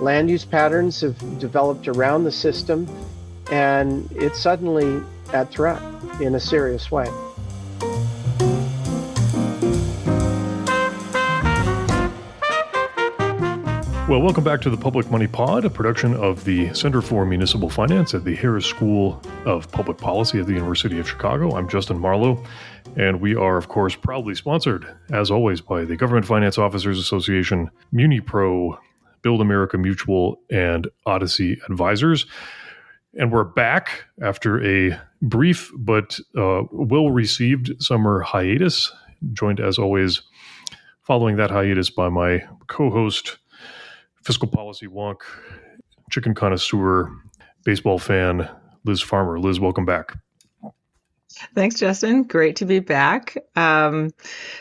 land use patterns have developed around the system, and it's suddenly at threat in a serious way. Well, welcome back to the Public Money Pod, a production of the Center for Municipal Finance at the Harris School of Public Policy at the University of Chicago. I'm Justin Marlowe, and we are, of course, proudly sponsored, as always, by the Government Finance Officers Association, MuniPro, Build America Mutual, and Odyssey Advisors. And we're back after a brief but uh, well received summer hiatus, joined as always, following that hiatus by my co host fiscal policy wonk, chicken connoisseur, baseball fan, Liz Farmer. Liz, welcome back. Thanks, Justin. Great to be back. Um,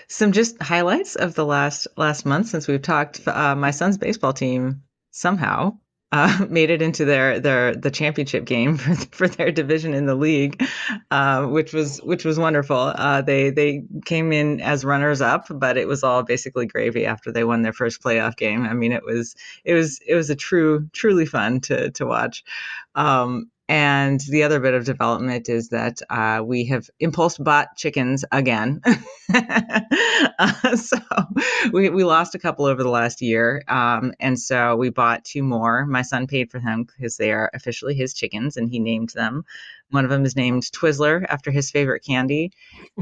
some just highlights of the last last month since we've talked. Uh, my son's baseball team somehow uh, made it into their their the championship game for, for their division in the league, uh, which was which was wonderful. Uh, they they came in as runners up, but it was all basically gravy after they won their first playoff game. I mean, it was it was it was a true truly fun to to watch. Um, and the other bit of development is that uh, we have impulse bought chickens again. uh, so we, we lost a couple over the last year. Um, and so we bought two more. My son paid for them because they are officially his chickens and he named them. One of them is named Twizzler after his favorite candy.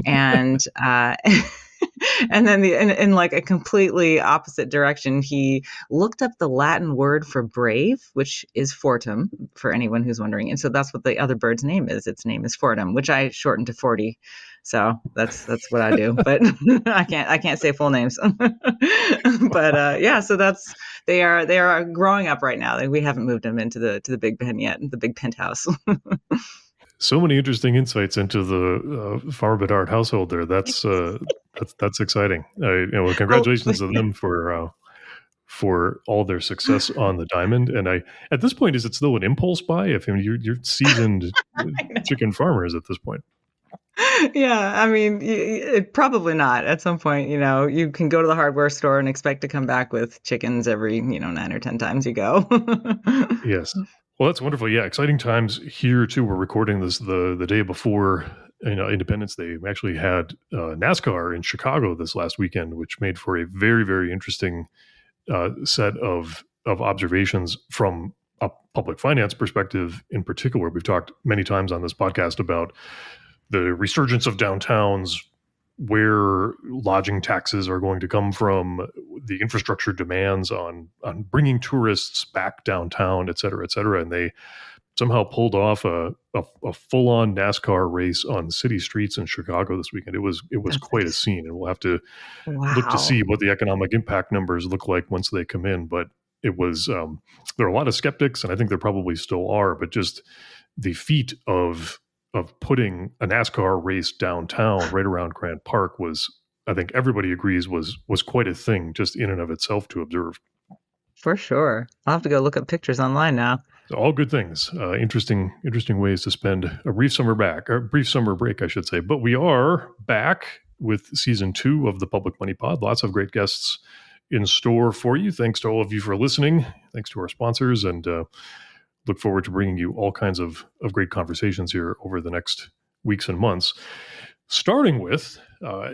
And uh, and then the in, in, like a completely opposite direction, he looked up the Latin word for brave, which is fortum, for anyone who's wondering. And so that's what the other bird's name is. Its name is fortum, which I shortened to forty. So that's that's what I do, but I can't I can't say full names. but uh, yeah, so that's they are they are growing up right now. We haven't moved them into the to the big pen yet, the big penthouse so many interesting insights into the uh, Farmer Bedard household there. That's uh, that's that's exciting. Uh, you know, congratulations to them for uh, for all their success on the diamond. And I, at this point, is it still an impulse buy? If I mean, you're, you're seasoned chicken farmers at this point. Yeah, I mean, it, probably not. At some point, you know, you can go to the hardware store and expect to come back with chickens every, you know, nine or ten times you go. yes. Well, that's wonderful. Yeah, exciting times here too. We're recording this the the day before you know Independence Day. We actually had uh, NASCAR in Chicago this last weekend, which made for a very very interesting uh, set of of observations from a public finance perspective. In particular, we've talked many times on this podcast about the resurgence of downtowns, where lodging taxes are going to come from, the infrastructure demands on on bringing tourists back downtown, et cetera, et cetera, and they somehow pulled off a, a, a full on NASCAR race on city streets in Chicago this weekend. It was it was quite a scene, and we'll have to wow. look to see what the economic impact numbers look like once they come in. But it was um, there are a lot of skeptics, and I think there probably still are, but just the feat of of putting a NASCAR race downtown right around Grant Park was I think everybody agrees was was quite a thing just in and of itself to observe. For sure. I'll have to go look up pictures online now. All good things. Uh, interesting, interesting ways to spend a brief summer back, a brief summer break, I should say. But we are back with season two of the Public Money Pod. Lots of great guests in store for you. Thanks to all of you for listening. Thanks to our sponsors, and uh, look forward to bringing you all kinds of, of great conversations here over the next weeks and months. Starting with, uh,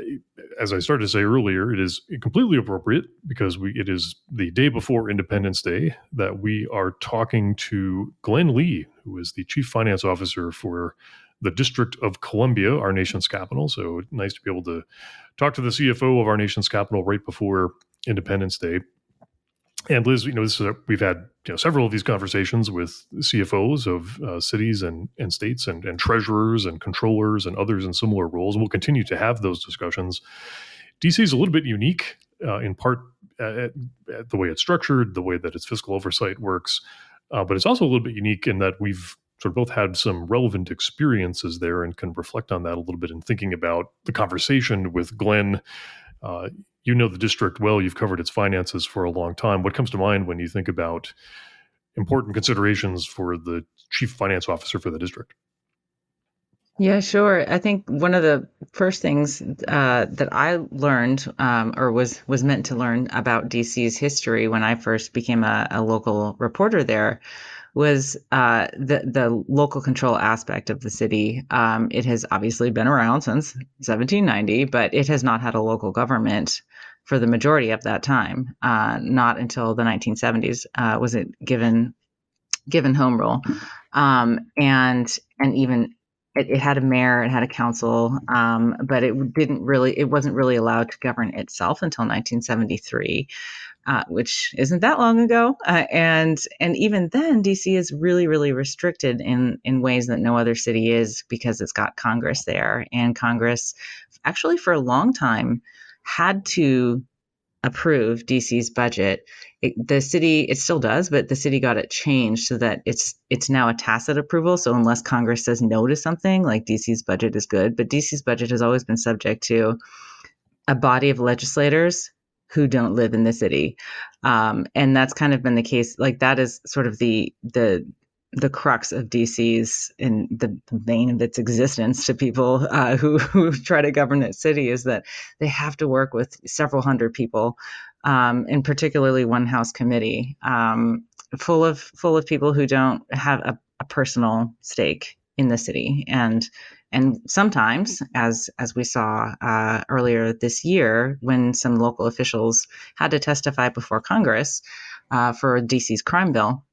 as I started to say earlier, it is completely appropriate because we it is the day before Independence Day that we are talking to Glen Lee, who is the Chief Finance Officer for the District of Columbia, our nation's capital. So nice to be able to talk to the CFO of our nation's capital right before Independence Day and Liz, you know, this is a, we've had you know, several of these conversations with CFOs of uh, cities and, and states and, and treasurers and controllers and others in similar roles. We'll continue to have those discussions. DC is a little bit unique uh, in part at, at, the way it's structured, the way that its fiscal oversight works, uh, but it's also a little bit unique in that we've sort of both had some relevant experiences there and can reflect on that a little bit in thinking about the conversation with Glen. Uh, you know the district well. You've covered its finances for a long time. What comes to mind when you think about important considerations for the chief finance officer for the district? Yeah, sure. I think one of the first things uh, that I learned, um, or was was meant to learn about DC's history when I first became a, a local reporter there, was uh, the the local control aspect of the city. Um, it has obviously been around since 1790, but it has not had a local government for the majority of that time. Uh, not until the 1970s uh, was it given given home rule, um, and and even it, it, had a mayor, it had a council, um, but it didn't really, it wasn't really allowed to govern itself until 1973. Uh, which isn't that long ago, uh, and and even then, DC is really really restricted in in ways that no other city is because it's got Congress there, and Congress actually for a long time had to approve DC's budget. It, the city, it still does, but the city got it changed so that it's it's now a tacit approval. So unless Congress says no to something, like DC's budget is good, but DC's budget has always been subject to a body of legislators who don't live in the city, um, and that's kind of been the case. Like that is sort of the the the crux of DC's in the vein of its existence to people uh, who, who try to govern its city is that they have to work with several hundred people, um, and particularly one House committee um, full of full of people who don't have a, a personal stake in the city and and sometimes as as we saw uh, earlier this year when some local officials had to testify before Congress uh, for DC's crime bill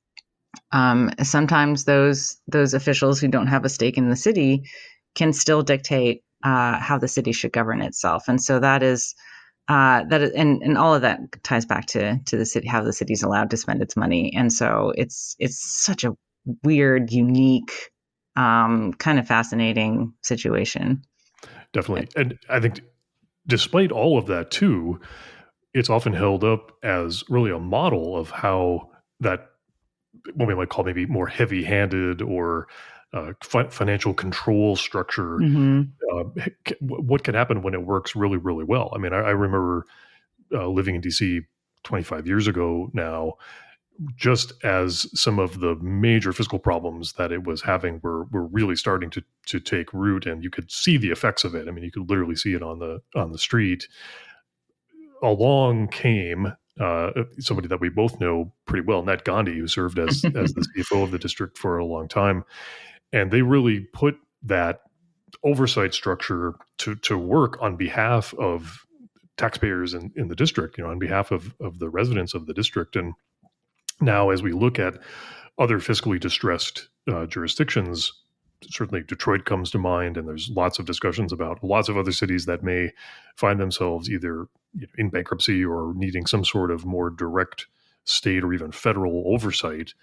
um, sometimes those those officials who don't have a stake in the city can still dictate uh, how the city should govern itself, and so that is uh, that and and all of that ties back to to the city how the city's allowed to spend its money, and so it's it's such a weird, unique, um, kind of fascinating situation. Definitely, and I think despite all of that too, it's often held up as really a model of how that what we might call maybe more heavy-handed or uh, fi- financial control structure. Mm-hmm. Uh, what can happen when it works really, really well? I mean, I, I remember uh, living in DC 25 years ago now. Just as some of the major fiscal problems that it was having were were really starting to to take root, and you could see the effects of it. I mean, you could literally see it on the on the street. Along came uh, somebody that we both know pretty well, Nat Gandhi, who served as as the CFO of the district for a long time, and they really put that oversight structure to to work on behalf of taxpayers in, in the district, you know, on behalf of of the residents of the district. And now, as we look at other fiscally distressed uh, jurisdictions, certainly Detroit comes to mind, and there's lots of discussions about lots of other cities that may find themselves either in bankruptcy or needing some sort of more direct state or even federal oversight.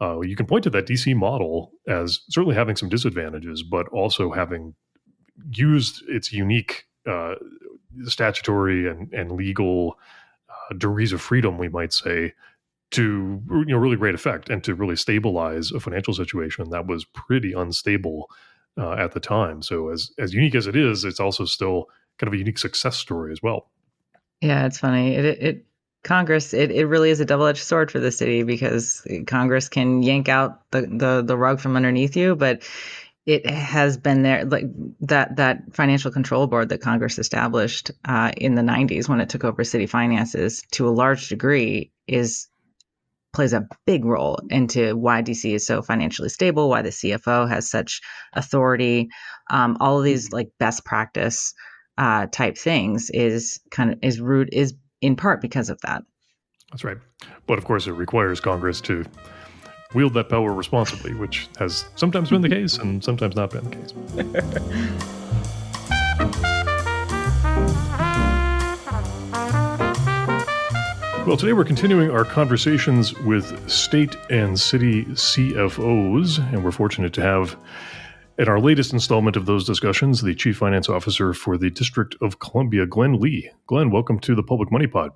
Uh, you can point to that DC model as certainly having some disadvantages, but also having used its unique uh, statutory and, and legal uh, degrees of freedom, we might say, to you know really great effect and to really stabilize a financial situation that was pretty unstable uh, at the time. So as as unique as it is, it's also still kind of a unique success story as well. Yeah, it's funny. It, it Congress, it, it really is a double edged sword for the city because Congress can yank out the, the the rug from underneath you, but it has been there like that that financial control board that Congress established uh, in the 90s when it took over city finances to a large degree is plays a big role into why DC is so financially stable, why the CFO has such authority. Um, all of these like best practice uh, type things is kind of is root is in part because of that. That's right, but of course it requires Congress to wield that power responsibly, which has sometimes been the case and sometimes not been the case. Well, today we're continuing our conversations with state and city CFOs, and we're fortunate to have in our latest installment of those discussions the Chief Finance Officer for the District of Columbia, Glen Lee. Glen, welcome to the Public Money Pod.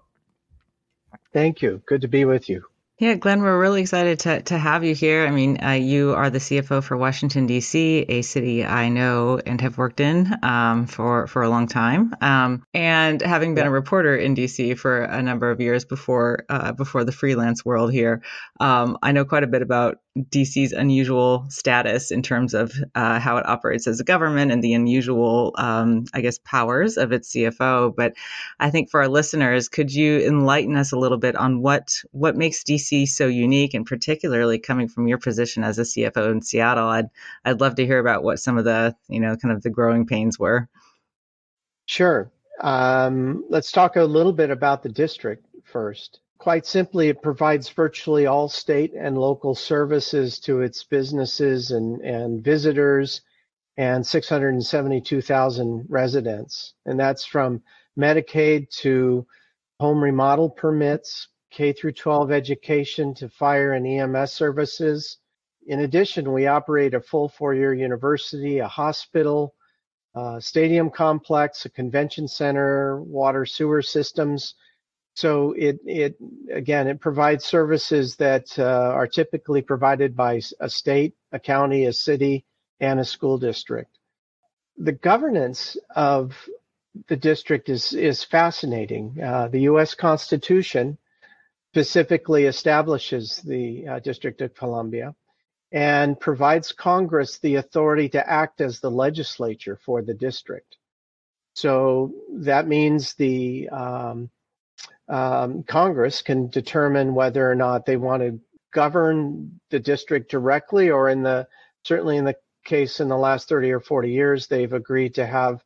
Thank you. Good to be with you. Yeah, Glen, we're really excited to, to have you here. I mean, uh, you are the CFO for Washington, D.C., a city I know and have worked in um, for, for a long time. Um, and having been yeah. a reporter in D.C. for a number of years before uh, before the freelance world here, um, I know quite a bit about DC's unusual status in terms of uh, how it operates as a government and the unusual, um, I guess, powers of its CFO. But I think for our listeners, could you enlighten us a little bit on what what makes DC so unique, and particularly coming from your position as a CFO in Seattle? I'd I'd love to hear about what some of the you know kind of the growing pains were. Sure. Um, let's talk a little bit about the district first. Quite simply, it provides virtually all state and local services to its businesses and, and visitors and 672,000 residents. And that's from Medicaid to home remodel permits, K through 12 education to fire and EMS services. In addition, we operate a full four-year university, a hospital, a stadium complex, a convention center, water sewer systems, so it it again it provides services that uh, are typically provided by a state, a county, a city, and a school district. The governance of the district is is fascinating. Uh, the U.S. Constitution specifically establishes the uh, District of Columbia and provides Congress the authority to act as the legislature for the district. So that means the um, um, Congress can determine whether or not they want to govern the district directly, or in the certainly in the case in the last 30 or 40 years, they've agreed to have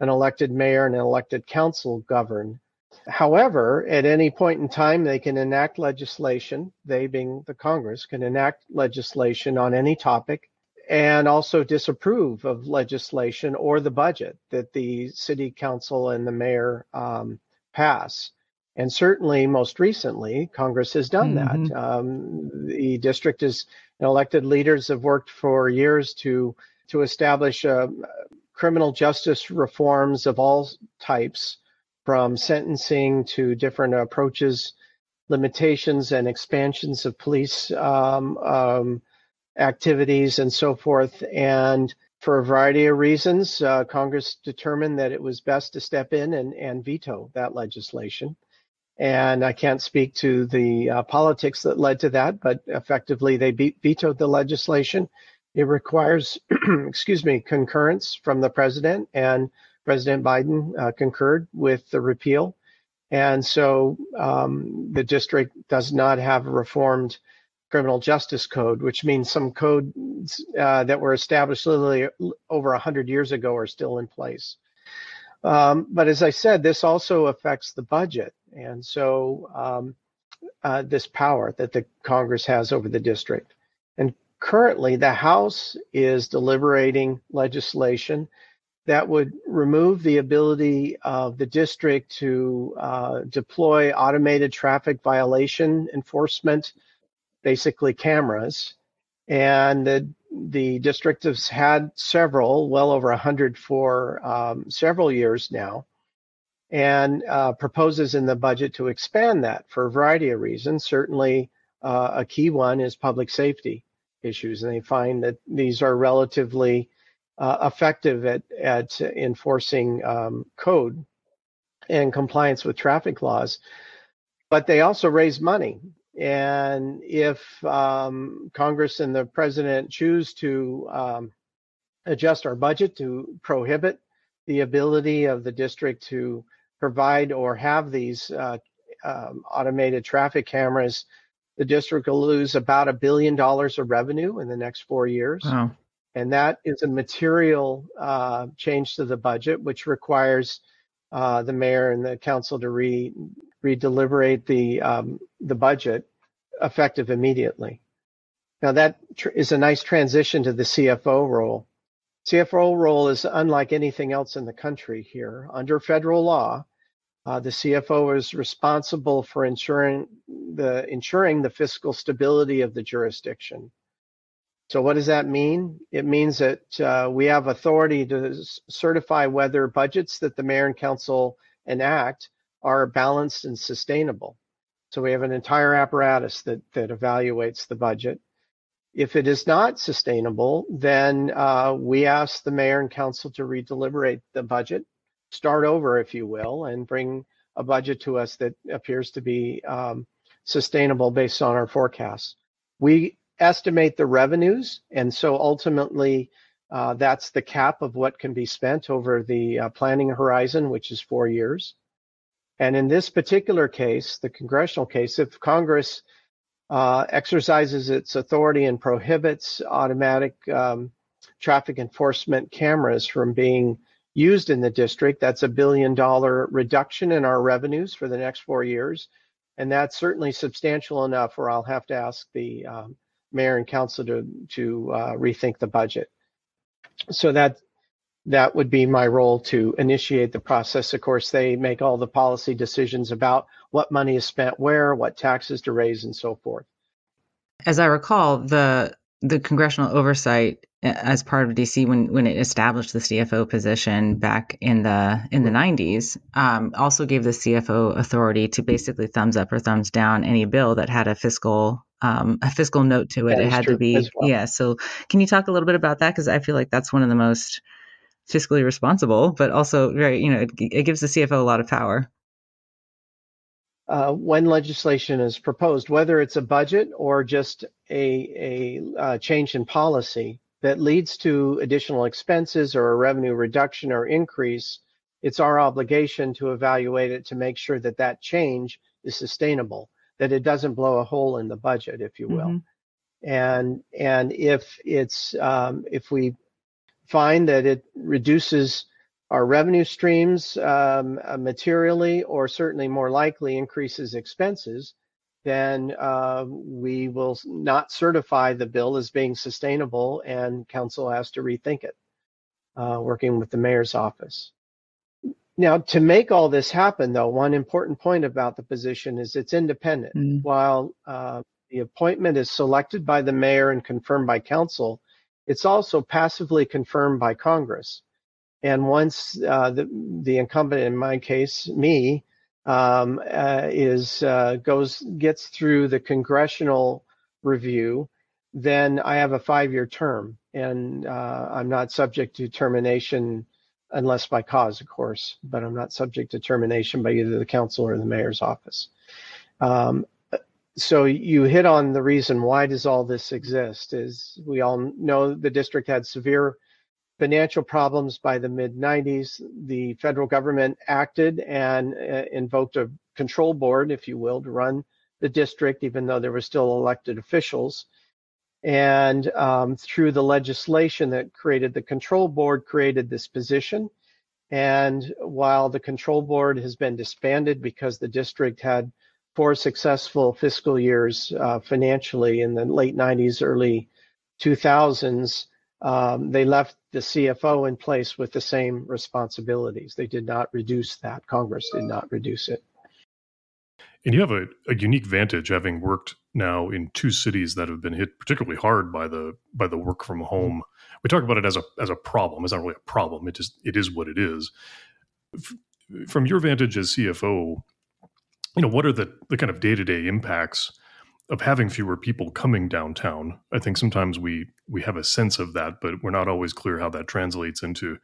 an elected mayor and an elected council govern. However, at any point in time, they can enact legislation, they being the Congress, can enact legislation on any topic and also disapprove of legislation or the budget that the city council and the mayor um, pass. And certainly, most recently, Congress has done mm-hmm. that. Um, the district is elected leaders have worked for years to to establish uh, criminal justice reforms of all types, from sentencing to different approaches, limitations, and expansions of police um, um, activities, and so forth. And for a variety of reasons, uh, Congress determined that it was best to step in and, and veto that legislation. And I can't speak to the uh, politics that led to that, but effectively they be- vetoed the legislation. It requires, excuse me, concurrence from the president, and President Biden uh, concurred with the repeal. And so um, the district does not have a reformed criminal justice code, which means some codes uh, that were established literally over 100 years ago are still in place. Um, but as I said, this also affects the budget. And so um, uh, this power that the Congress has over the district. And currently, the House is deliberating legislation that would remove the ability of the district to uh, deploy automated traffic violation enforcement, basically cameras. And the, the district has had several, well over 100 for um, several years now and uh, proposes in the budget to expand that for a variety of reasons. Certainly, uh, a key one is public safety issues, and they find that these are relatively uh, effective at, at enforcing um, code and compliance with traffic laws. But they also raise money. And if um, Congress and the president choose to um, adjust our budget to prohibit the ability of the district to provide or have these uh, um, automated traffic cameras, the district will lose about a billion dollars of revenue in the next four years. Wow. And that is a material uh, change to the budget, which requires uh, the mayor and the council to re redeliberate the um, the budget effective immediately. Now that tr- is a nice transition to the CFO role. CFO role is unlike anything else in the country here. Under federal law, uh, the CFO is responsible for ensuring the ensuring the fiscal stability of the jurisdiction. So what does that mean? It means that uh, we have authority to certify whether budgets that the mayor and council enact are balanced and sustainable. So we have an entire apparatus that that evaluates the budget. If it is not sustainable, then uh, we ask the mayor and council to redeliberate the budget, start over, if you will, and bring a budget to us that appears to be um, sustainable based on our forecasts. We estimate the revenues, and so ultimately uh, that's the cap of what can be spent over the uh, planning horizon, which is four years. And in this particular case, the congressional case, if Congress uh, exercises its authority and prohibits automatic um, traffic enforcement cameras from being used in the district, that's a billion dollar reduction in our revenues for the next four years. And that's certainly substantial enough where I'll have to ask the um, mayor and council to, to uh, rethink the budget. So that that would be my role to initiate the process. Of course, they make all the policy decisions about what money is spent where, what taxes to raise, and so forth. As I recall, the the congressional oversight uh, as part of DC when when it established the CFO position back in the in the 90s um, also gave the CFO authority to basically thumbs up or thumbs down any bill that had a fiscal um, a fiscal note to it. That it had to be well. yeah. So can you talk a little bit about that because I feel like that's one of the most fiscally responsible, but also very you know it, it gives the CFO a lot of power. Uh, when legislation is proposed, whether it's a budget or just a, a uh, change in policy that leads to additional expenses or a revenue reduction or increase, it's our obligation to evaluate it to make sure that that change is sustainable, that it doesn't blow a hole in the budget, if you will. Mm-hmm. And and if it's um, if we find that it reduces our revenue streams um, uh, materially, or certainly more likely increases expenses, then uh, we will not certify the bill as being sustainable, and council has to rethink it, uh, working with the mayor's office. Now, to make all this happen, though, one important point about the position is it's independent. Mm. While uh, the appointment is selected by the mayor and confirmed by council, it's also passively confirmed by Congress. And once uh, the, the incumbent, in my case, me, um, uh, is uh, goes gets through the congressional review, then I have a five-year term, and uh, I'm not subject to termination unless by cause, of course. But I'm not subject to termination by either the council or the mayor's office. Um, so you hit on the reason why does all this exist? Is we all know the district had severe financial problems by the mid 90s. The federal government acted and uh, invoked a control board, if you will, to run the district, even though there were still elected officials. And um, through the legislation that created the control board, created this position. And while the control board has been disbanded because the district had four successful fiscal years uh, financially in the late 90s, early 2000s, um, they left the CFO in place with the same responsibilities. They did not reduce that. Congress did not reduce it. And you have a, a, unique vantage having worked now in two cities that have been hit particularly hard by the by the work from home. We talk about it as a as a problem. It's not really a problem. It just it is what it is. F- from your vantage as CFO, you know what are the the kind of day to day impacts of having fewer people coming downtown. I think sometimes we we have a sense of that, but we're not always clear how that translates into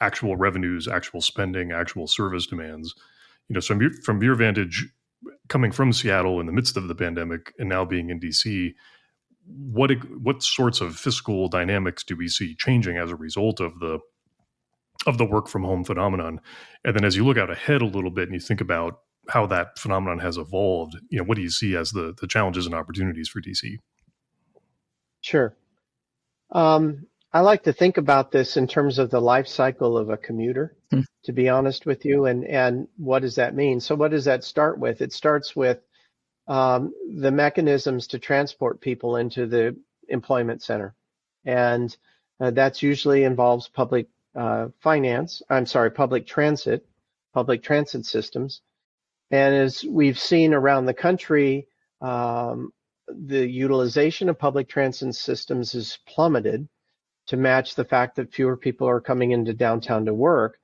actual revenues, actual spending, actual service demands. You know, so from your, from your vantage, coming from Seattle in the midst of the pandemic and now being in DC, what what sorts of fiscal dynamics do we see changing as a result of the of the work from home phenomenon? And then as you look out ahead a little bit and you think about how that phenomenon has evolved. You know, what do you see as the the challenges and opportunities for DC? Sure. Um, I like to think about this in terms of the life cycle of a commuter. Hmm. To be honest with you, and and what does that mean? So, what does that start with? It starts with um, the mechanisms to transport people into the employment center, and uh, that's usually involves public uh, finance. I'm sorry, public transit, public transit systems. And as we've seen around the country, um, the utilization of public transit systems has plummeted to match the fact that fewer people are coming into downtown to work.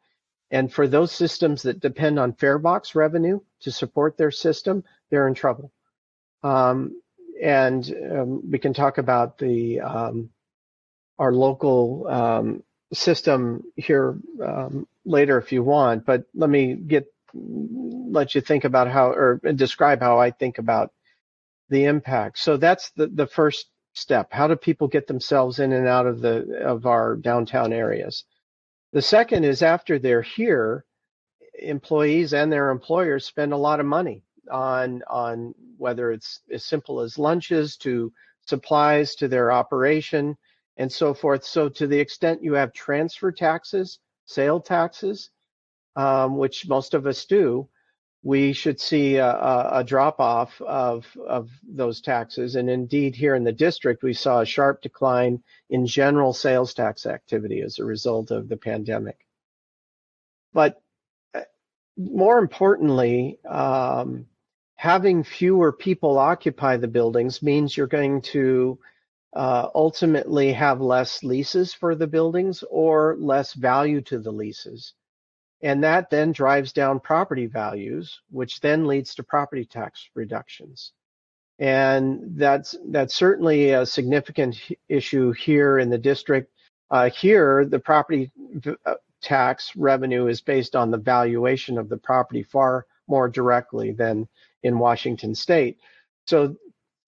And for those systems that depend on farebox revenue to support their system, they're in trouble. Um, and um, we can talk about the um, our local um, system here um, later if you want. But let me get let you think about how or describe how I think about the impact. So that's the, the first step. How do people get themselves in and out of the of our downtown areas? The second is after they're here, employees and their employers spend a lot of money on on whether it's as simple as lunches to supplies to their operation and so forth. So to the extent you have transfer taxes, sale taxes, um, which most of us do, we should see a, a, drop off of, of those taxes. And indeed, here in the district, we saw a sharp decline in general sales tax activity as a result of the pandemic. But uh, more importantly, um, having fewer people occupy the buildings means you're going to uh, ultimately have less leases for the buildings or less value to the leases. And that then drives down property values, which then leads to property tax reductions. And that's that's certainly a significant issue here in the district. Uh, here, the property uh, tax revenue is based on the valuation of the property far more directly than in Washington State. So,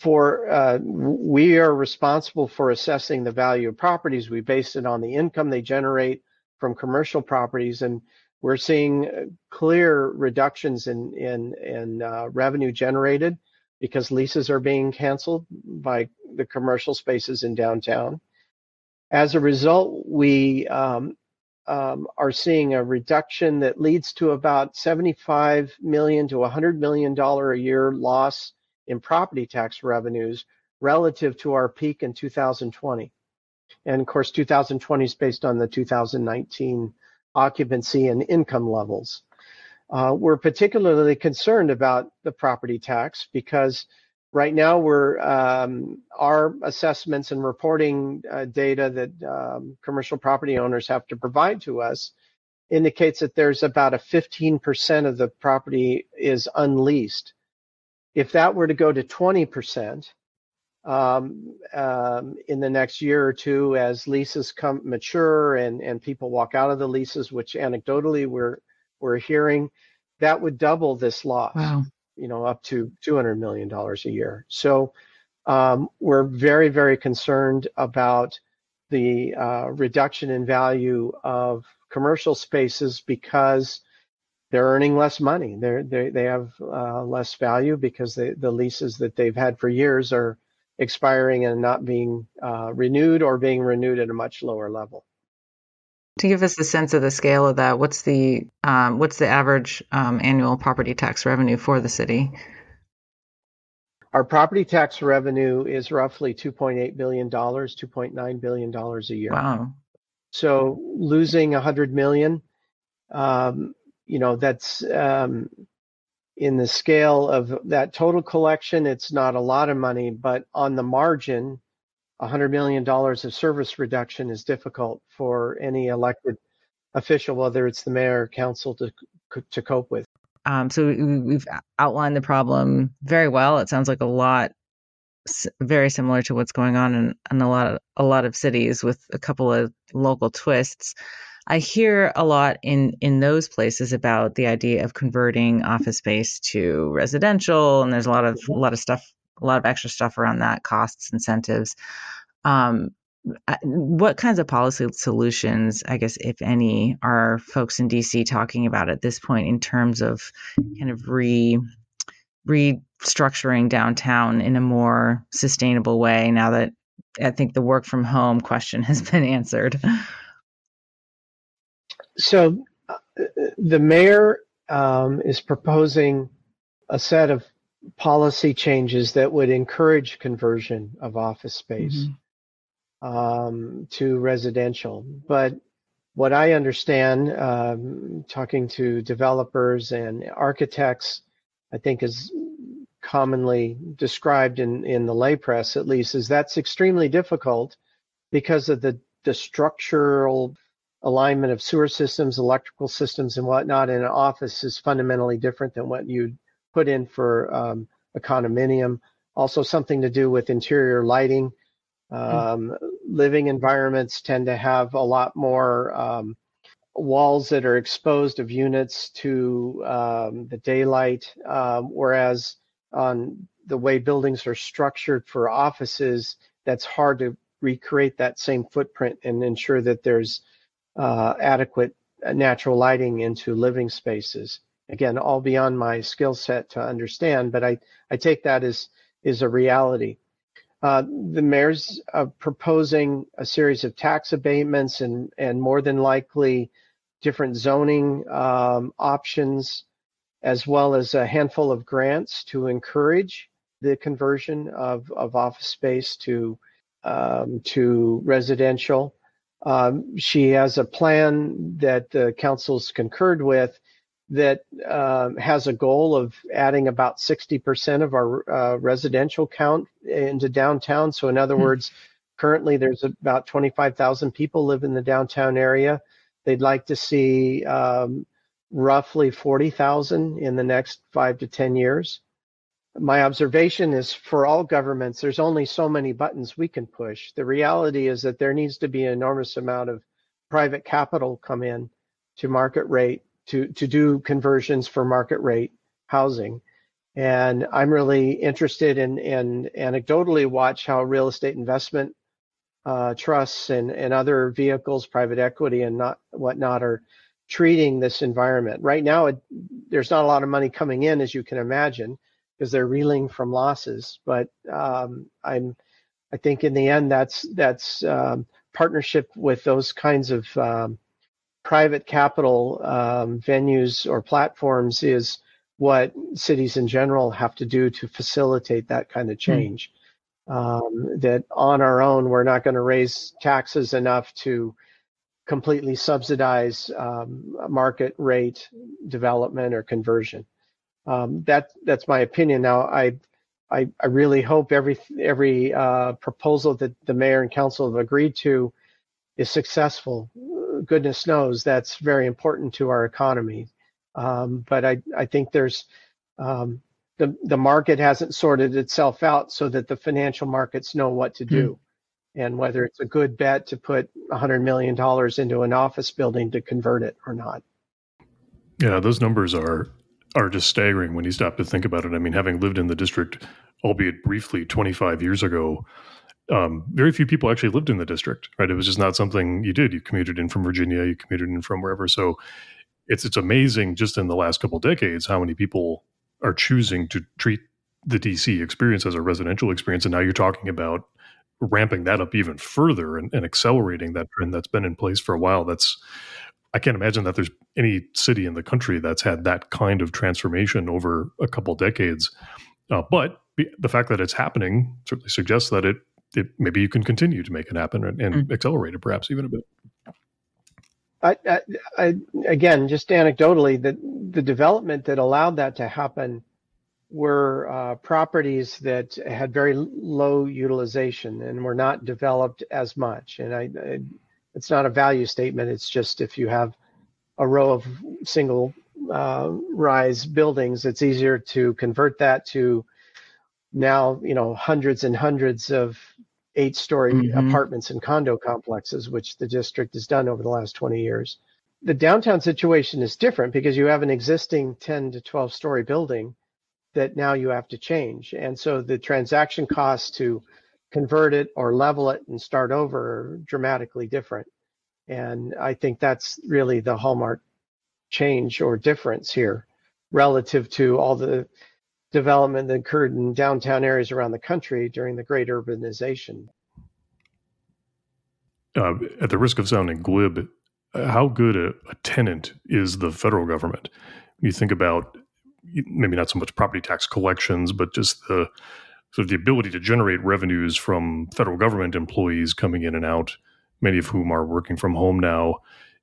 for uh, we are responsible for assessing the value of properties. We base it on the income they generate from commercial properties, and we're seeing uh, clear reductions in uh, revenue generated because leases are being canceled by the commercial spaces in downtown. As a result, we um, um, are seeing a reduction that leads to about 75 million to 100 million dollar a year loss in property tax revenues relative to our peak in 2020. And of course, 2020 is based on the 2019 occupancy and income levels. Uh, we're particularly concerned about the property tax because right now we're um, our assessments and reporting uh, data that um, commercial property owners have to provide to us indicates that there's about a 15% of the property is unleased. If that were to go to 20%, um, um, in the next year or two as leases come mature and, and people walk out of the leases, which anecdotally we're we're hearing, that would double this loss. Wow. You know, up to two hundred million dollars a year. So um, we're very very concerned about the uh, reduction in value of commercial spaces because they're earning less money. They're, they they have uh, less value because they, the leases that they've had for years are expiring and not being uh, renewed or being renewed at a much lower level. To give us a sense of the scale of that, what's the um, what's the average um, annual property tax revenue for the city? Our property tax revenue is roughly 2.8 billion dollars, 2.9 billion dollars a year. Wow! So losing 100 million, um, you know, that's um, in the scale of that total collection, it's not a lot of money, but on the margin, $100 million of service reduction is difficult for any elected official, whether it's the mayor or council, to, to cope with. Um, so we've outlined the problem very well. It sounds like a lot very similar to what's going on in, in a lot of a lot of cities with a couple of local twists. I hear a lot in in those places about the idea of converting office space to residential, and there's a lot of a lot of stuff, a lot of extra stuff around that, costs, incentives. Um, what kinds of policy solutions, I guess, if any, are folks in DC talking about at this point in terms of kind of re restructuring downtown in a more sustainable way? Now that I think the work from home question has been answered. So uh, the mayor um, is proposing a set of policy changes that would encourage conversion of office space mm-hmm. um, to residential. But what I understand, um, talking to developers and architects, I think is commonly described in, in the lay press at least, is that's extremely difficult because of the, the structural alignment of sewer systems, electrical systems, and whatnot in an office is fundamentally different than what you'd put in for um, a condominium. Also, something to do with interior lighting. Um, mm-hmm. Living environments tend to have a lot more um, walls that are exposed of units to um, the daylight, um, whereas on the way buildings are structured for offices, that's hard to recreate that same footprint and ensure that there's adequate uh, natural lighting into living spaces. Again, all beyond my skill set to understand, but I, I take that as is a reality. Uh, the mayor's uh, proposing a series of tax abatements and, and more than likely different zoning um, options, as well as a handful of grants to encourage the conversion of, of office space to um, to residential. Um, she has a plan that the council's concurred with that uh, has a goal of adding about 60% of our uh, residential count into downtown. So, in other hmm. words, currently there's about 25,000 people live in the downtown area. They'd like to see um, roughly 40,000 in the next five to 10 years. My observation is for all governments, there's only so many buttons we can push. The reality is that there needs to be an enormous amount of private capital come in to market rate to, to do conversions for market rate housing. And I'm really interested in, in anecdotally watch how real estate investment uh, trusts and, and other vehicles, private equity and not whatnot are treating this environment. Right now, it, there's not a lot of money coming in, as you can imagine, because they're reeling from losses. But um, I'm, I think in the end, that's that's um, partnership with those kinds of um, private capital um, venues or platforms is what cities in general have to do to facilitate that kind of hmm. change. Mm. Um, that on our own, we're not going to raise taxes enough to completely subsidize um, market rate development or conversion. Um, that that's my opinion. Now, I, I, I really hope every every uh, proposal that the mayor and council have agreed to is successful goodness knows that's very important to our economy. Um, but I, I think there's um, the the market hasn't sorted itself out so that the financial markets know what to do, mm. and whether it's a good bet to put 100 million dollars into an office building to convert it or not. Yeah, those numbers are are just staggering when you stop to think about it. I mean, having lived in the district, albeit briefly, 25 years ago, um, very few people actually lived in the district, right? It was just not something you did. You commuted in from Virginia, you commuted in from wherever. So it's it's amazing just in the last couple decades how many people are choosing to treat the DC experience as a residential experience. And now you're talking about ramping that up even further and, and accelerating that trend that's been in place for a while. That's I can't imagine that there's any city in the country that's had that kind of transformation over a couple decades. Uh, but the fact that it's happening certainly suggests that it it, maybe you can continue to make it happen and, and mm. accelerate it perhaps even a bit. I, I, I, again, just anecdotally, the the development that allowed that to happen were uh, properties that had very low utilization and were not developed as much. And I, I, it's not a value statement. It's just if you have a row of single uh, rise buildings, it's easier to convert that to now you know hundreds and hundreds of eight story mm-hmm. apartments and condo complexes which the district has done over the last 20 years the downtown situation is different because you have an existing 10 to 12 story building that now you have to change and so the transaction costs to convert it or level it and start over dramatically different and i think that's really the hallmark change or difference here relative to all the development that occurred in downtown areas around the country during the great urbanization. Uh, at the risk of sounding glib, how good a, a, tenant is the federal government? You think about maybe not so much property tax collections, but just the sort of the ability to generate revenues from federal government employees coming in and out, many of whom are working from home now.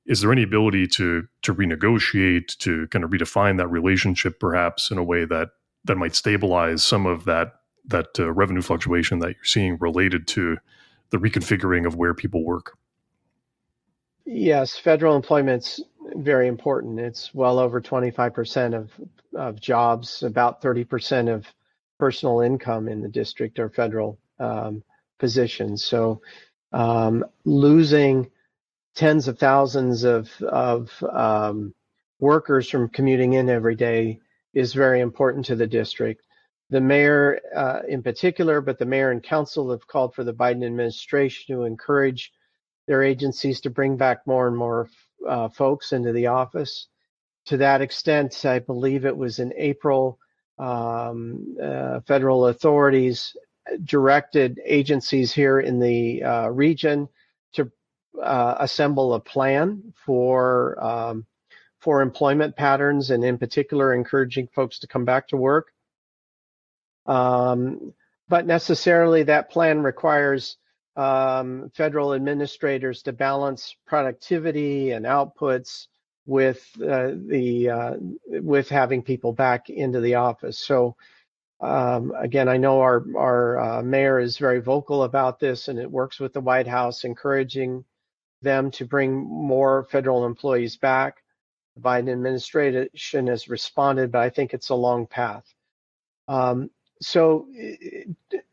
Is there any ability to to renegotiate, to kind of redefine that relationship, perhaps in a way that that might stabilize some of that that uh, revenue fluctuation that you're seeing related to the reconfiguring of where people work. Yes, federal employment's very important. It's well over 25% of of jobs, about 30% of personal income in the district are federal um, positions. So um, losing tens of thousands of of um, workers from commuting in every day is very important to the district. The mayor, uh, in particular, but the mayor and council have called for the Biden administration to encourage their agencies to bring back more and more uh, folks into the office. To that extent, I believe it was in April, um, uh, federal authorities directed agencies here in the uh, region to uh, assemble a plan for um, for employment patterns, and in particular, encouraging folks to come back to work. Um, but necessarily, that plan requires um, federal administrators to balance productivity and outputs with uh, the uh, with having people back into the office. So um, again, I know our our uh, mayor is very vocal about this, and it works with the White House, encouraging them to bring more federal employees back. The Biden administration has responded, but I think it's a long path. Um, so it,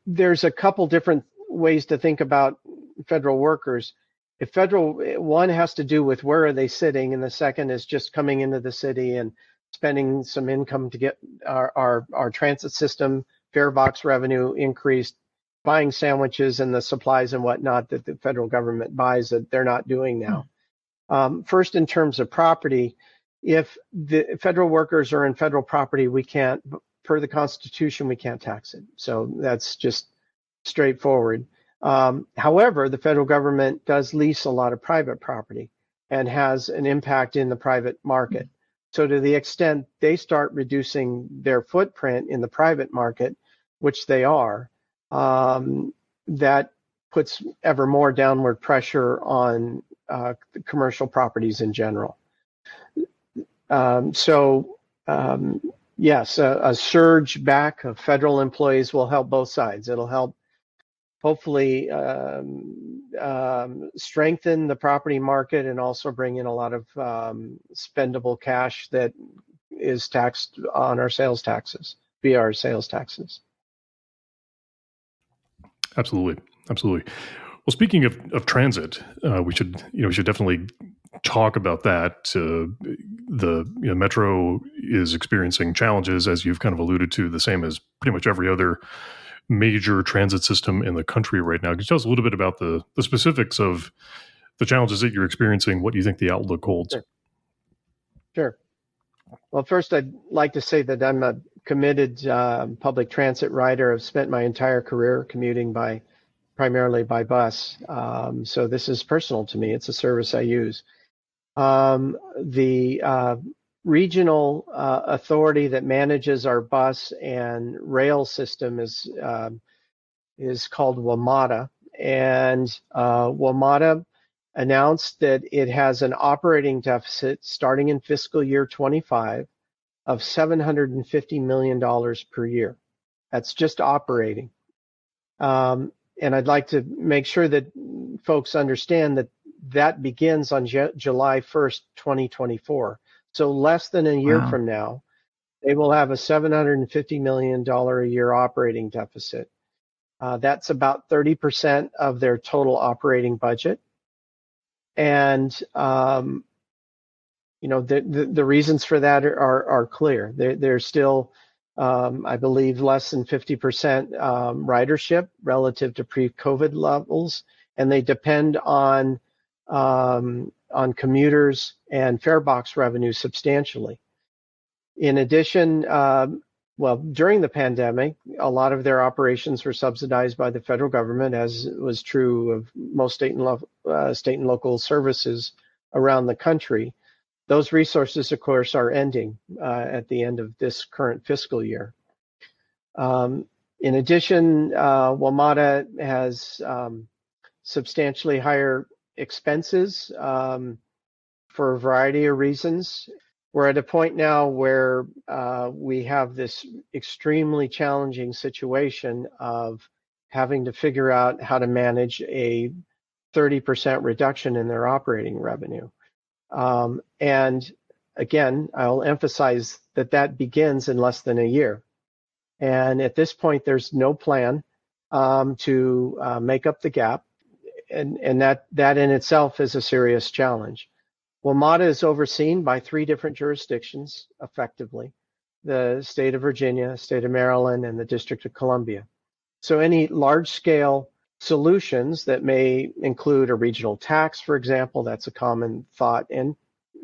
there's a couple different ways to think about federal workers. If federal one has to do with where are they sitting, and the second is just coming into the city and spending some income to get our, our, our transit system fare box revenue increased, buying sandwiches and the supplies and whatnot that the federal government buys that they're not doing now. Hmm. Um, first, in terms of property, if the federal workers are in federal property, we can't, per the Constitution, we can't tax it. So that's just straightforward. Um, however, the federal government does lease a lot of private property and has an impact in the private market. So to the extent they start reducing their footprint in the private market, which they are, um, that puts ever more downward pressure on uh, commercial properties in general. Um, so um, yes, a, a, surge back of federal employees will help both sides. It'll help hopefully um, um, strengthen the property market and also bring in a lot of um, spendable cash that is taxed on our sales taxes via our sales taxes. Absolutely, absolutely. Well, speaking of, of transit, uh, we should you know we should definitely talk about that. Uh, the you know, metro is experiencing challenges, as you've kind of alluded to, the same as pretty much every other major transit system in the country right now. Can you tell us a little bit about the, the specifics of the challenges that you're experiencing? What you think the outlook holds? Sure. sure. Well, first, I'd like to say that I'm a committed uh, public transit rider. I've spent my entire career commuting by primarily by bus. Um, so this is personal to me. It's a service I use. Um, the uh, regional uh, authority that manages our bus and rail system is uh, is called WMATA, and uh, WMATA announced that it has an operating deficit starting in fiscal year 25 of 750 million dollars per year. That's just operating. Um, and I'd like to make sure that folks understand that that begins on J- July 1st, 2024. So less than a year wow. from now, they will have a $750 million a year operating deficit. Uh, that's about 30% of their total operating budget. And, um, you know, the, the, the, reasons for that are, are, are clear. They're, they're still, um, I believe, less than 50% um, ridership relative to pre COVID levels. And they depend on um, on commuters and fare box revenue substantially. In addition, um, well, during the pandemic, a lot of their operations were subsidized by the federal government, as was true of most state and, lo- uh, state and local services around the country. Those resources, of course, are ending uh, at the end of this current fiscal year. Um, in addition, uh, WMATA has um, substantially higher expenses um, for a variety of reasons. We're at a point now where uh, we have this extremely challenging situation of having to figure out how to manage a 30% reduction in their operating revenue. Um, and again, I'll emphasize that that begins in less than a year. And at this point, there's no plan um, to uh, make up the gap and, and that, that in itself is a serious challenge. WMATA is overseen by three different jurisdictions effectively. the state of Virginia, state of Maryland, and the District of Columbia. So any large scale solutions that may include a regional tax, for example, that's a common thought and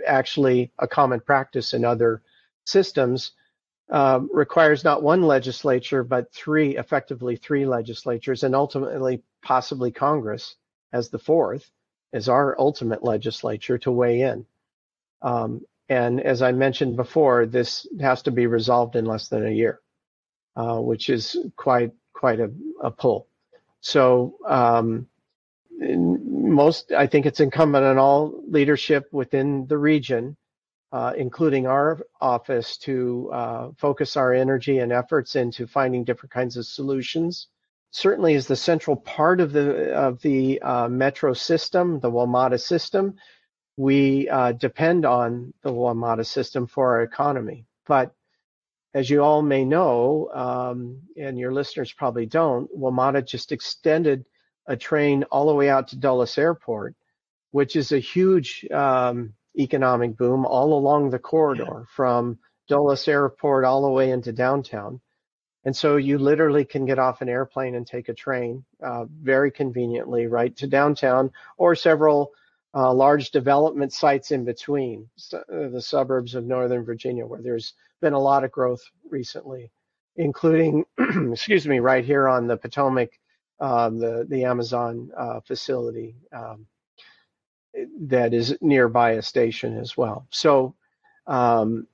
actually a common practice in other systems, uh, requires not one legislature, but three, effectively three legislatures, and ultimately possibly Congress as the fourth, as our ultimate legislature to weigh in. Um, and as I mentioned before, this has to be resolved in less than a year, uh, which is quite quite a, a pull. So um, most, I think it's incumbent on all leadership within the region, uh, including our office, to uh, focus our energy and efforts into finding different kinds of solutions. Certainly, is the central part of the of the uh, metro system, the WMATA system we uh, depend on the WMATA system for our economy. But as you all may know, um, and your listeners probably don't, WMATA just extended a train all the way out to Dulles Airport, which is a huge um, economic boom all along the corridor from Dulles Airport all the way into downtown. And so you literally can get off an airplane and take a train uh, very conveniently right to downtown or several uh, large development sites in between so, uh, the suburbs of Northern Virginia, where there's been a lot of growth recently, including, excuse me, right here on the Potomac, um, the the Amazon uh, facility um, that is nearby a station as well. So. Um,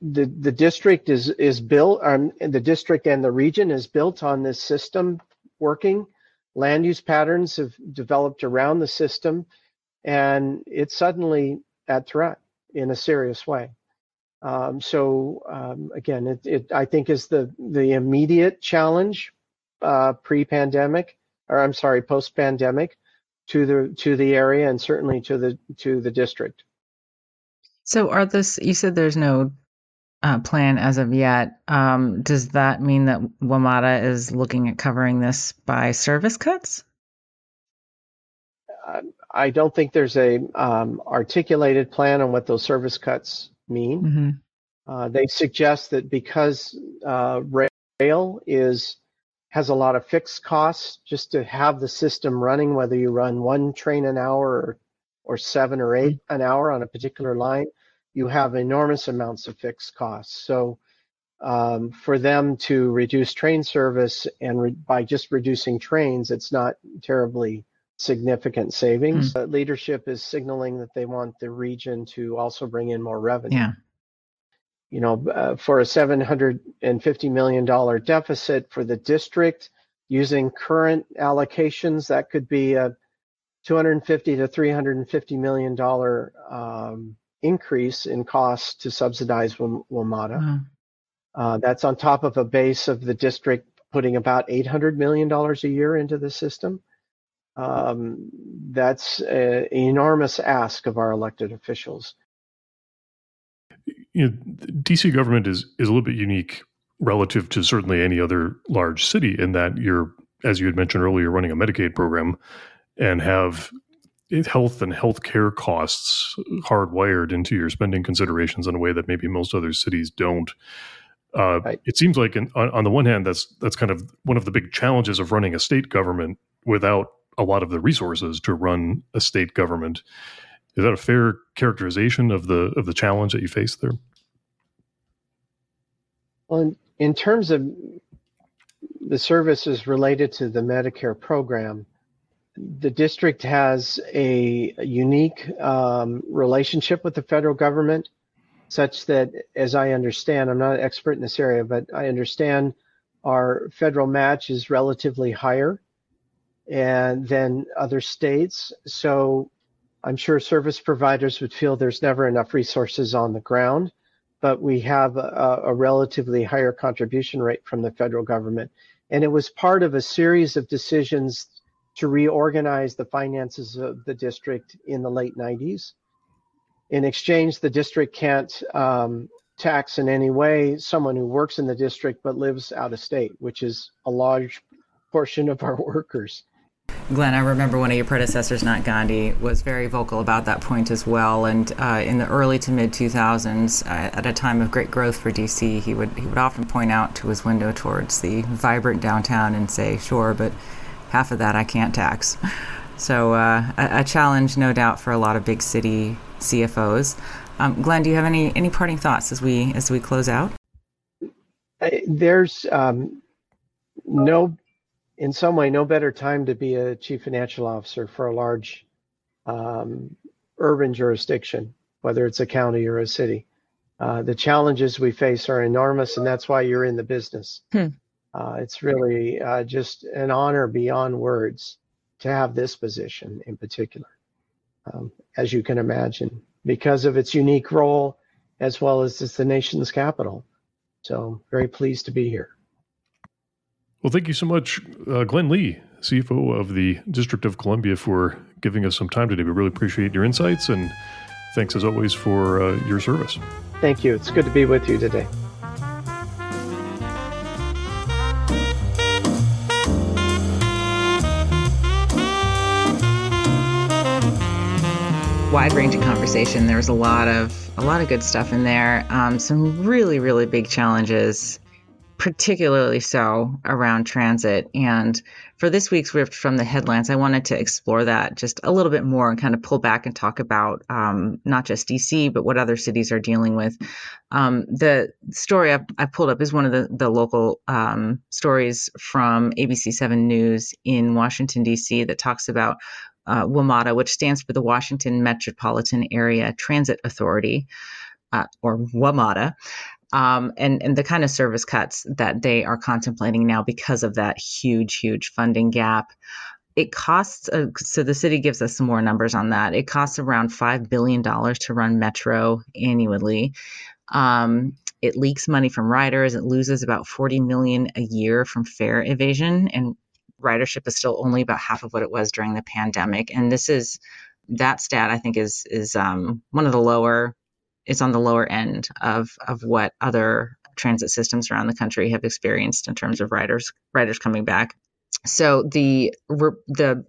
the the district is is built um, the district and the region is built on this system working land use patterns have developed around the system, and it's suddenly at threat in a serious way. Um, so um, again, it, it, I think is the the immediate challenge uh, pre-pandemic, or I'm sorry, post-pandemic, to the to the area and certainly to the to the district. So are this? You said there's no uh, plan as of yet. Um, does that mean that WMATA is looking at covering this by service cuts? I don't think there's a um, articulated plan on what those service cuts mean. Mm-hmm. Uh, they suggest that because uh, rail is has a lot of fixed costs just to have the system running, whether you run one train an hour or, or seven or 8 mm-hmm. an hour on a particular line, you have enormous amounts of fixed costs. So um, for them to reduce train service and re- by just reducing trains, it's not terribly significant savings. Mm. Leadership is signaling that they want the region to also bring in more revenue. Yeah. You know, uh, for a $750 million deficit for the district, using current allocations, that could be a 250 to 350 million dollar um, increase in costs to subsidize WMATA. Mm. Uh, that's on top of a base of the district putting about $800 million a year into the system. Um, that's an enormous ask of our elected officials. You know, DC government is is a little bit unique relative to certainly any other large city in that you're, as you had mentioned earlier, running a Medicaid program and have health and healthcare costs hardwired into your spending considerations in a way that maybe most other cities don't. Uh, right. It seems like, in, on, on, the one hand, that's that's kind of one of the big challenges of running a state government without a lot of the resources to run a state government. Is that a fair characterization of the of the challenge that you face there? Well, in, in terms of the services related to the Medicare program, the district has a, unique um, relationship with the federal government, such that, as I understand, I'm not an expert in this area, but I understand our federal match is relatively higher and than other states. So I'm sure service providers would feel there's never enough resources on the ground, but we have a, a relatively higher contribution rate from the federal government. And it was part of a series of decisions to reorganize the finances of the district in the late 90s. In exchange, the district can't um, tax in any way someone who works in the district but lives out of state, which is a large portion of our workers. Glen, I remember one of your predecessors, Nat Gandhi, was very vocal about that point as well. And uh, in the early to mid 2000s, uh, at a time of great growth for DC, he would he would often point out to his window towards the vibrant downtown and say, "Sure, but half of that I can't tax." So uh, a, a, challenge, no doubt, for a lot of big city CFOs. Um, Glen, do you have any any parting thoughts as we as we close out? There's um, no in some way no better time to be a chief financial officer for a large um, urban jurisdiction, whether it's a county or a city. Uh, the challenges we face are enormous, and that's why you're in the business. Hmm. Uh, it's really uh, just an honor beyond words to have this position in particular, um, as you can imagine, because of its unique role as well as it's the nation's capital. So, very pleased to be here. Well, thank you so much, uh, Glen Lee, CFO of the District of Columbia, for giving us some time today. We really appreciate your insights and thanks as always for uh, your service. Thank you. It's good to be with you today. Wide ranging conversation. There was a lot of a lot of good stuff in there. Um, some really really big challenges particularly so around transit. And for this week's Ripped from the Headlines, I wanted to explore that just a little bit more and kind of pull back and talk about um, not just DC, but what other cities are dealing with. Um, the story I, I, pulled up is one of the, the local um, stories from ABC 7 News in Washington, DC, that talks about uh, WMATA, which stands for the Washington Metropolitan Area Transit Authority. Uh, or WMATA, um, and and the kind of service cuts that they are contemplating now because of that huge huge funding gap. It costs uh, so the city gives us some more numbers on that. It costs around five billion dollars to run Metro annually. Um, it leaks money from riders. It loses about 40 million a year from fare evasion, and ridership is still only about half of what it was during the pandemic. And this is that stat I think is is um, one of the lower is on the lower end of of what other transit systems around the country have experienced in terms of riders riders coming back. So the the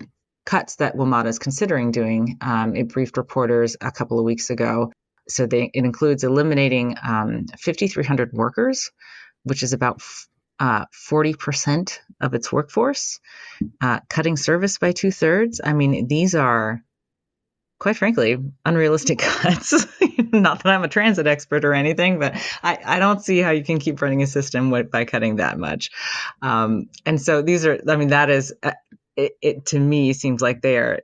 cuts that WMATA is considering doing, um, it briefed reporters a couple of weeks ago. So they, it includes eliminating um, 5,300 workers, which is about uh, 40% of its workforce, uh, cutting service by two thirds. I mean, these are quite frankly, unrealistic cuts. Not that I'm a transit expert or anything, but I, I don't see how you can keep running a system with, by cutting that much. Um, and so these are, I mean, that is, uh, it, it to me seems like they are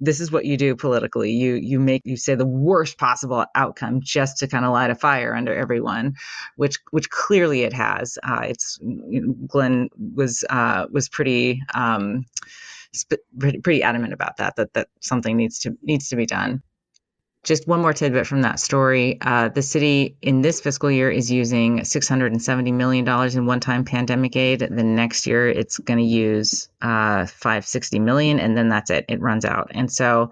this is what you do politically. You you make you say the worst possible outcome just to kind of light a fire under everyone, which which clearly it has. Uh, it's you know, Glen was uh, was pretty um, pretty, pretty adamant about that, that that something needs to needs to be done. Just one more tidbit from that story. Uh, the city in this fiscal year is using $670 million in one-time pandemic aid. The next year, it's going to use uh, 560 million, and then that's it. It runs out. And so,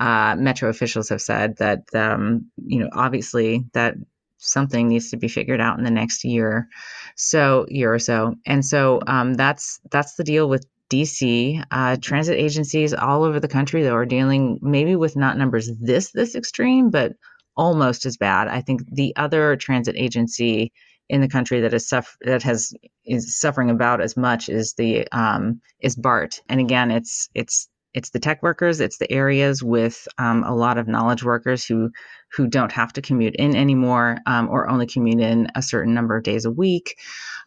uh, Metro officials have said that, um, you know, obviously that something needs to be figured out in the next year, so year or so. And so um, that's that's the deal with DC, uh, transit agencies all over the country that are dealing maybe with not numbers this this extreme, but almost as bad. I think the other transit agency in the country that is suff- that has is suffering about as much is the um, is BART, and again, it's it's it's the tech workers, it's the areas with um, a lot of knowledge workers who who don't have to commute in anymore um, or only commute in a certain number of days a week.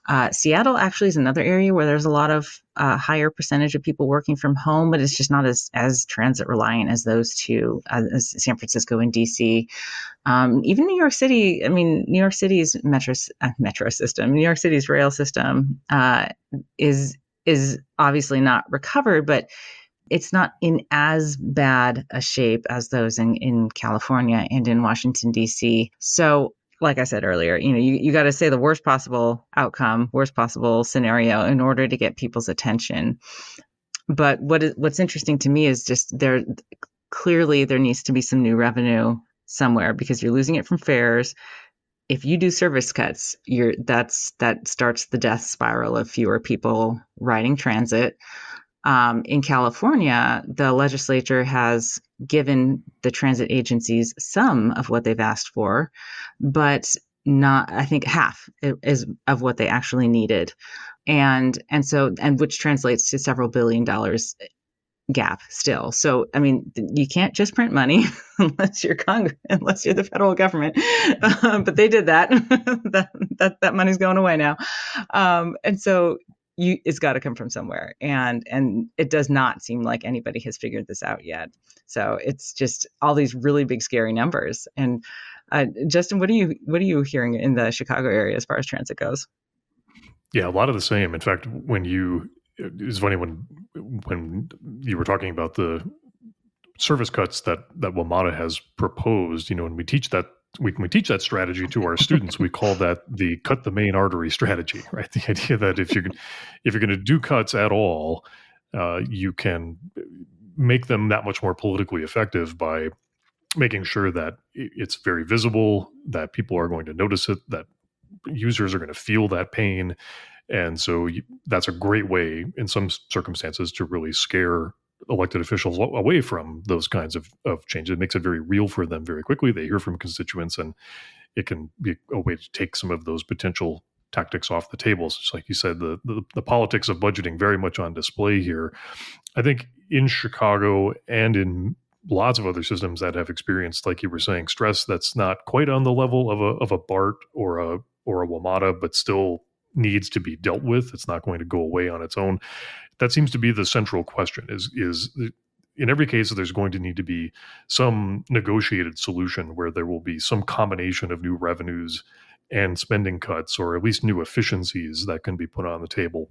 Uh, Seattle actually is another area where there's a lot of uh, higher percentage of people working from home, but it's just not as as transit reliant as those two, as San Francisco and DC. Um, even New York City. I mean, New York City's metro uh, metro system, New York City's rail system uh, is is obviously not recovered, but it's not in as bad a shape as those in, in California and in Washington, D.C. So like I said earlier, you know, you, you got to say the worst possible outcome, worst possible scenario in order to get people's attention. But what is what's interesting to me is just there clearly there needs to be some new revenue somewhere because you're losing it from fares. If you do service cuts, you're that's that starts the death spiral of fewer people riding transit. Um, in California, the legislature has given the transit agencies some of what they've asked for, but not i think half is of what they actually needed. And and so and which translates to several billion dollars gap still. So i mean you can't just print money unless you're congress unless you're the federal government. Um, but they did that. that that that money's going away now. Um, and so you it's got to come from somewhere and and it does not seem like anybody has figured this out yet so it's just all these really big scary numbers and uh, Justin, what are you what are you hearing in the Chicago area as far as transit goes? Yeah, a lot of the same. In fact, when you it's funny when when you were talking about the service cuts that that WMATA has proposed. You know, when we teach that we, we teach that strategy to our students, we call that the cut the main artery strategy. Right, the idea that if you're if you're going to do cuts at all, uh, you can make them that much more politically effective by making sure that it's very visible, that people are going to notice it, that users are going to feel that pain. And so you, that's a great way, in some circumstances, to really scare elected officials away from those kinds of, of changes. It makes it very real for them very quickly. They hear from constituents, and it can be a way to take some of those potential tactics off the tables. So like you said, the, the, the politics of budgeting very much on display here. I think in Chicago and in lots of other systems that have experienced, like you were saying, stress that's not quite on the level of a of a BART or a or a WMATA, but still needs to be dealt with. It's not going to go away on its own. That seems to be the central question. Is is in every case there's going to need to be some negotiated solution where there will be some combination of new revenues and spending cuts, or at least new efficiencies that can be put on the table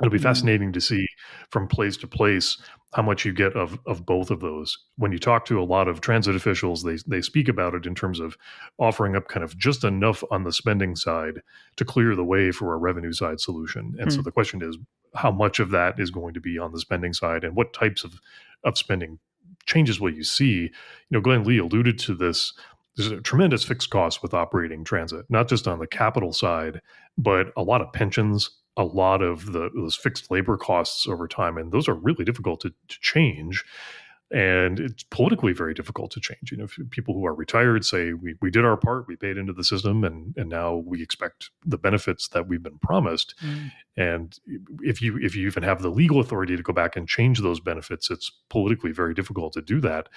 It'll be mm-hmm. fascinating to see from place to place how much you get of of both of those. When you talk to a lot of transit officials, they they speak about it in terms of offering up kind of just enough on the spending side to clear the way for a revenue side solution. And mm. so the question is how much of that is going to be on the spending side and what types of of spending changes will you see? You know, Glen Lee alluded to this there's a tremendous fixed cost with operating transit, not just on the capital side, but a lot of pensions, a lot of the, those fixed labor costs over time, and those are really difficult to, to change. And it's politically very difficult to change. You know, people who are retired say we, we did our part, we paid into the system, and and now we expect the benefits that we've been promised. Mm. And if you if you even have the legal authority to go back and change those benefits, it's politically very difficult to do that.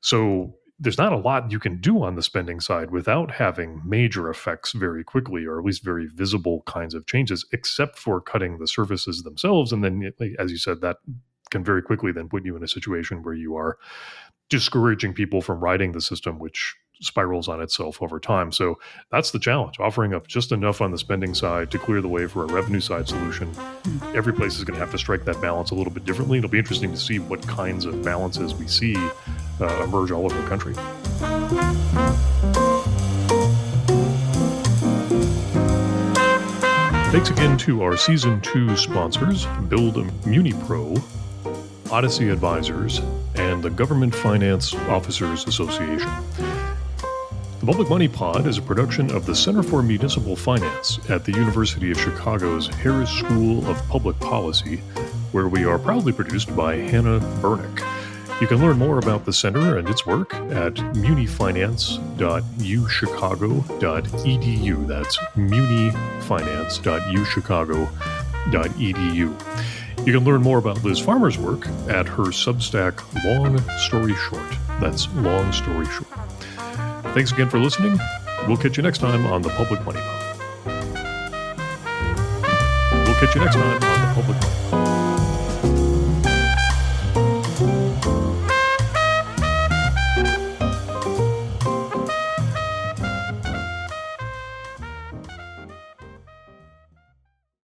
So there's not a lot you can do on the spending side without having major effects very quickly, or at least very visible kinds of changes, except for cutting the services themselves. And then, as you said, that can very quickly then put you in a situation where you are discouraging people from riding the system, which spirals on itself over time. So that's the challenge offering up just enough on the spending side to clear the way for a revenue side solution. Every place is going to have to strike that balance a little bit differently. It'll be interesting to see what kinds of balances we see uh, emerge all over the country. Thanks again to our season two sponsors, Build a MuniPro, Odyssey Advisors, and the Government Finance Officers Association. The Public Money Pod is a production of the Center for Municipal Finance at the University of Chicago's Harris School of Public Policy, where we are proudly produced by Hannah Bernick. You can learn more about the center and its work at munifinance.uchicago.edu. That's munifinance.uchicago.edu. You can learn more about Liz Farmer's work at her Substack Long Story Short. That's Long Story Short. Thanks again for listening. We'll catch you next time on the Public Money Pod. We'll catch you next time on the Public Money.